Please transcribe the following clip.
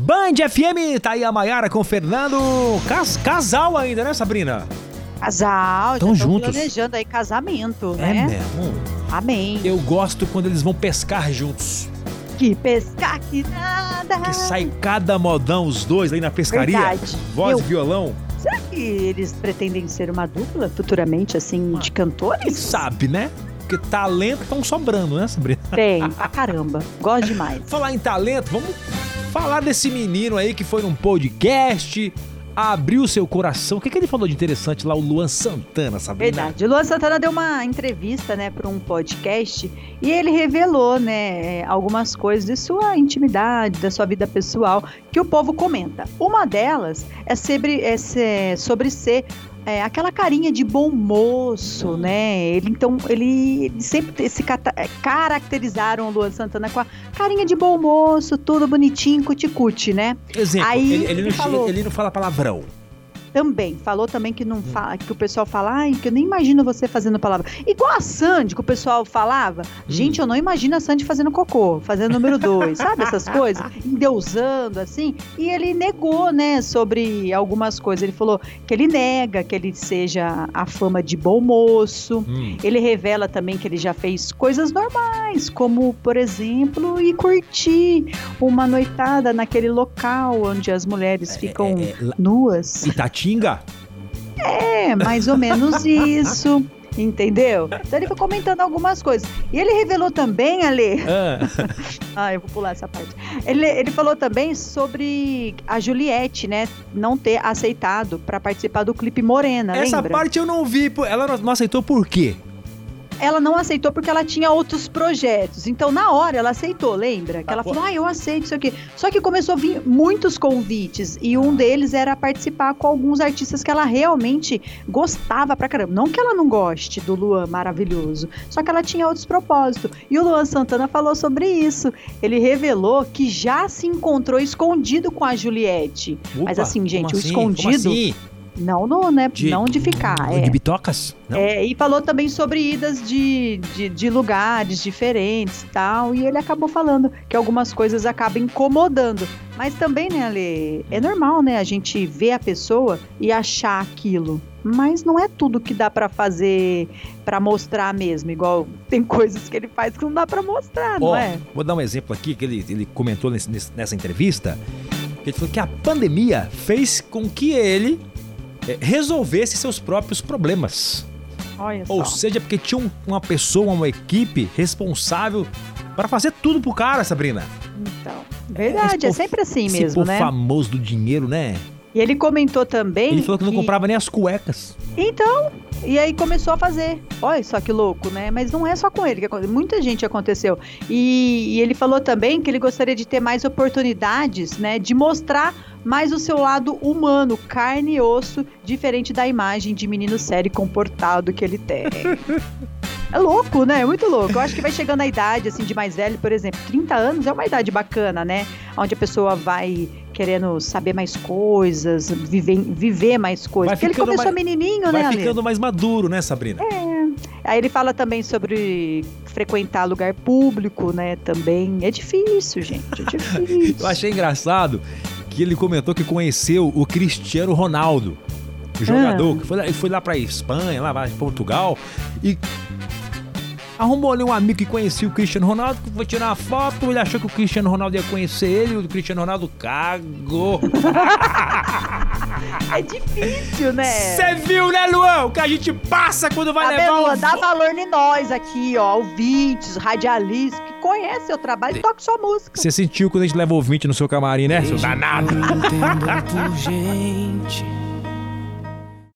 Band FM, tá aí a Maiara com o Fernando. Cas casal ainda, né, Sabrina? Casal, Tão já juntos. planejando aí casamento, É né? mesmo. Amém. Eu gosto quando eles vão pescar juntos. Que pescar que nada. Que sai cada modão, os dois aí na pescaria. Verdade. Voz Eu- e violão. Será que eles pretendem ser uma dupla futuramente, assim, de Quem cantores? sabe, né? Porque talento estão sobrando, né, Sabrina? Tem, pra caramba. Gosto demais. Falar em talento, vamos falar desse menino aí que foi num podcast, abriu seu coração. O que, que ele falou de interessante lá, o Luan Santana, Sabrina? Verdade. O Luan Santana deu uma entrevista, né, para um podcast e ele revelou, né, algumas coisas de sua intimidade, da sua vida pessoal que o povo comenta. Uma delas é sobre, é sobre ser é, aquela carinha de bom moço, né? Ele então ele, ele sempre se é, caracterizaram o Luan Santana com a carinha de bom moço, tudo bonitinho, cuticute, né? Exemplo, Aí ele, ele ele não, falou. ele não fala palavrão. Também, falou também que não fala, que o pessoal fala, ai, que eu nem imagino você fazendo palavra. Igual a Sandy, que o pessoal falava, gente, eu não imagino a Sandy fazendo cocô, fazendo número dois, sabe essas coisas? Endeusando, assim. E ele negou, né, sobre algumas coisas. Ele falou que ele nega que ele seja a fama de bom moço. Hum. Ele revela também que ele já fez coisas normais, como, por exemplo, ir curtir uma noitada naquele local onde as mulheres ficam é, é, lá- nuas. Itatinga? É, mais ou menos isso. Entendeu? Então ele foi comentando algumas coisas. E ele revelou também, Ale. Ah, Ah, eu vou pular essa parte. Ele, ele falou também sobre a Juliette, né? Não ter aceitado para participar do clipe Morena, essa lembra? parte eu não vi. Ela não aceitou por quê? Ela não aceitou porque ela tinha outros projetos. Então, na hora, ela aceitou, lembra? Que ela Ah, falou, ah, eu aceito isso aqui. Só que começou a vir muitos convites. E um deles era participar com alguns artistas que ela realmente gostava pra caramba. Não que ela não goste do Luan maravilhoso. Só que ela tinha outros propósitos. E o Luan Santana falou sobre isso. Ele revelou que já se encontrou escondido com a Juliette. Mas assim, gente, o assim? escondido- Como assim? Não, no, né? De- não de ficar. De é. bitocas? Não? É, e falou também sobre idas de, de, de lugares diferentes e tal. E ele acabou falando que algumas coisas acabam incomodando. Mas também, né, Ale, é normal, né, a gente ver a pessoa e achar aquilo. Mas não é tudo que dá pra fazer pra mostrar mesmo. Igual tem coisas que ele faz que não dá pra mostrar, não Ó, é? Vou dar um exemplo aqui que ele, ele comentou nesse- nessa entrevista. Ele falou que a pandemia fez com que ele resolvesse seus próprios problemas. Olha Ou seja, porque tinha um- uma pessoa, uma equipe responsável para fazer tudo pro cara, Sabrina. Então, verdade, é, povo- sempre assim mesmo, né? famoso do dinheiro, né? E ele comentou também. Ele falou que não comprava nem as cuecas. Então, e aí começou a fazer. Olha só que louco, né? Mas não é só com ele que aconteceu. Muita gente aconteceu. E, e ele falou também que ele gostaria de ter mais oportunidades, né? De mostrar mais o seu lado humano, carne e osso, diferente da imagem de menino sério e comportado que ele tem. É louco, né? É muito louco. Eu acho que vai chegando a idade, assim, de mais velho, por exemplo, 30 anos é uma idade bacana, né? Onde a pessoa vai querendo saber mais coisas, viver, viver mais coisas. Vai Porque ele começou mais- menininho, Vai né, Ale? ficando mais maduro, né, Sabrina? Aí ele fala também sobre frequentar lugar público, né? Também. É difícil, gente. É difícil. Eu achei engraçado que ele comentou que conheceu o Cristiano Ronaldo, o jogador, Ah. que foi lá, ele foi lá pra Espanha, lá pra Portugal, e arrumou ali um amigo que conhecia o Cristiano Ronaldo, que foi tirar uma foto, ele achou que o Cristiano Ronaldo ia conhecer ele, e o Cristiano Ronaldo cagou. É difícil, né? Você viu, né, Luan? O que a gente passa quando vai Tá levar um... Dá valor em nós aqui, ó. Ouvintes, radialistas, que conhecem seu trabalho e toca sua música. Você sentiu quando a gente leva ouvinte no seu camarim, né, seu danado? Entenda por gente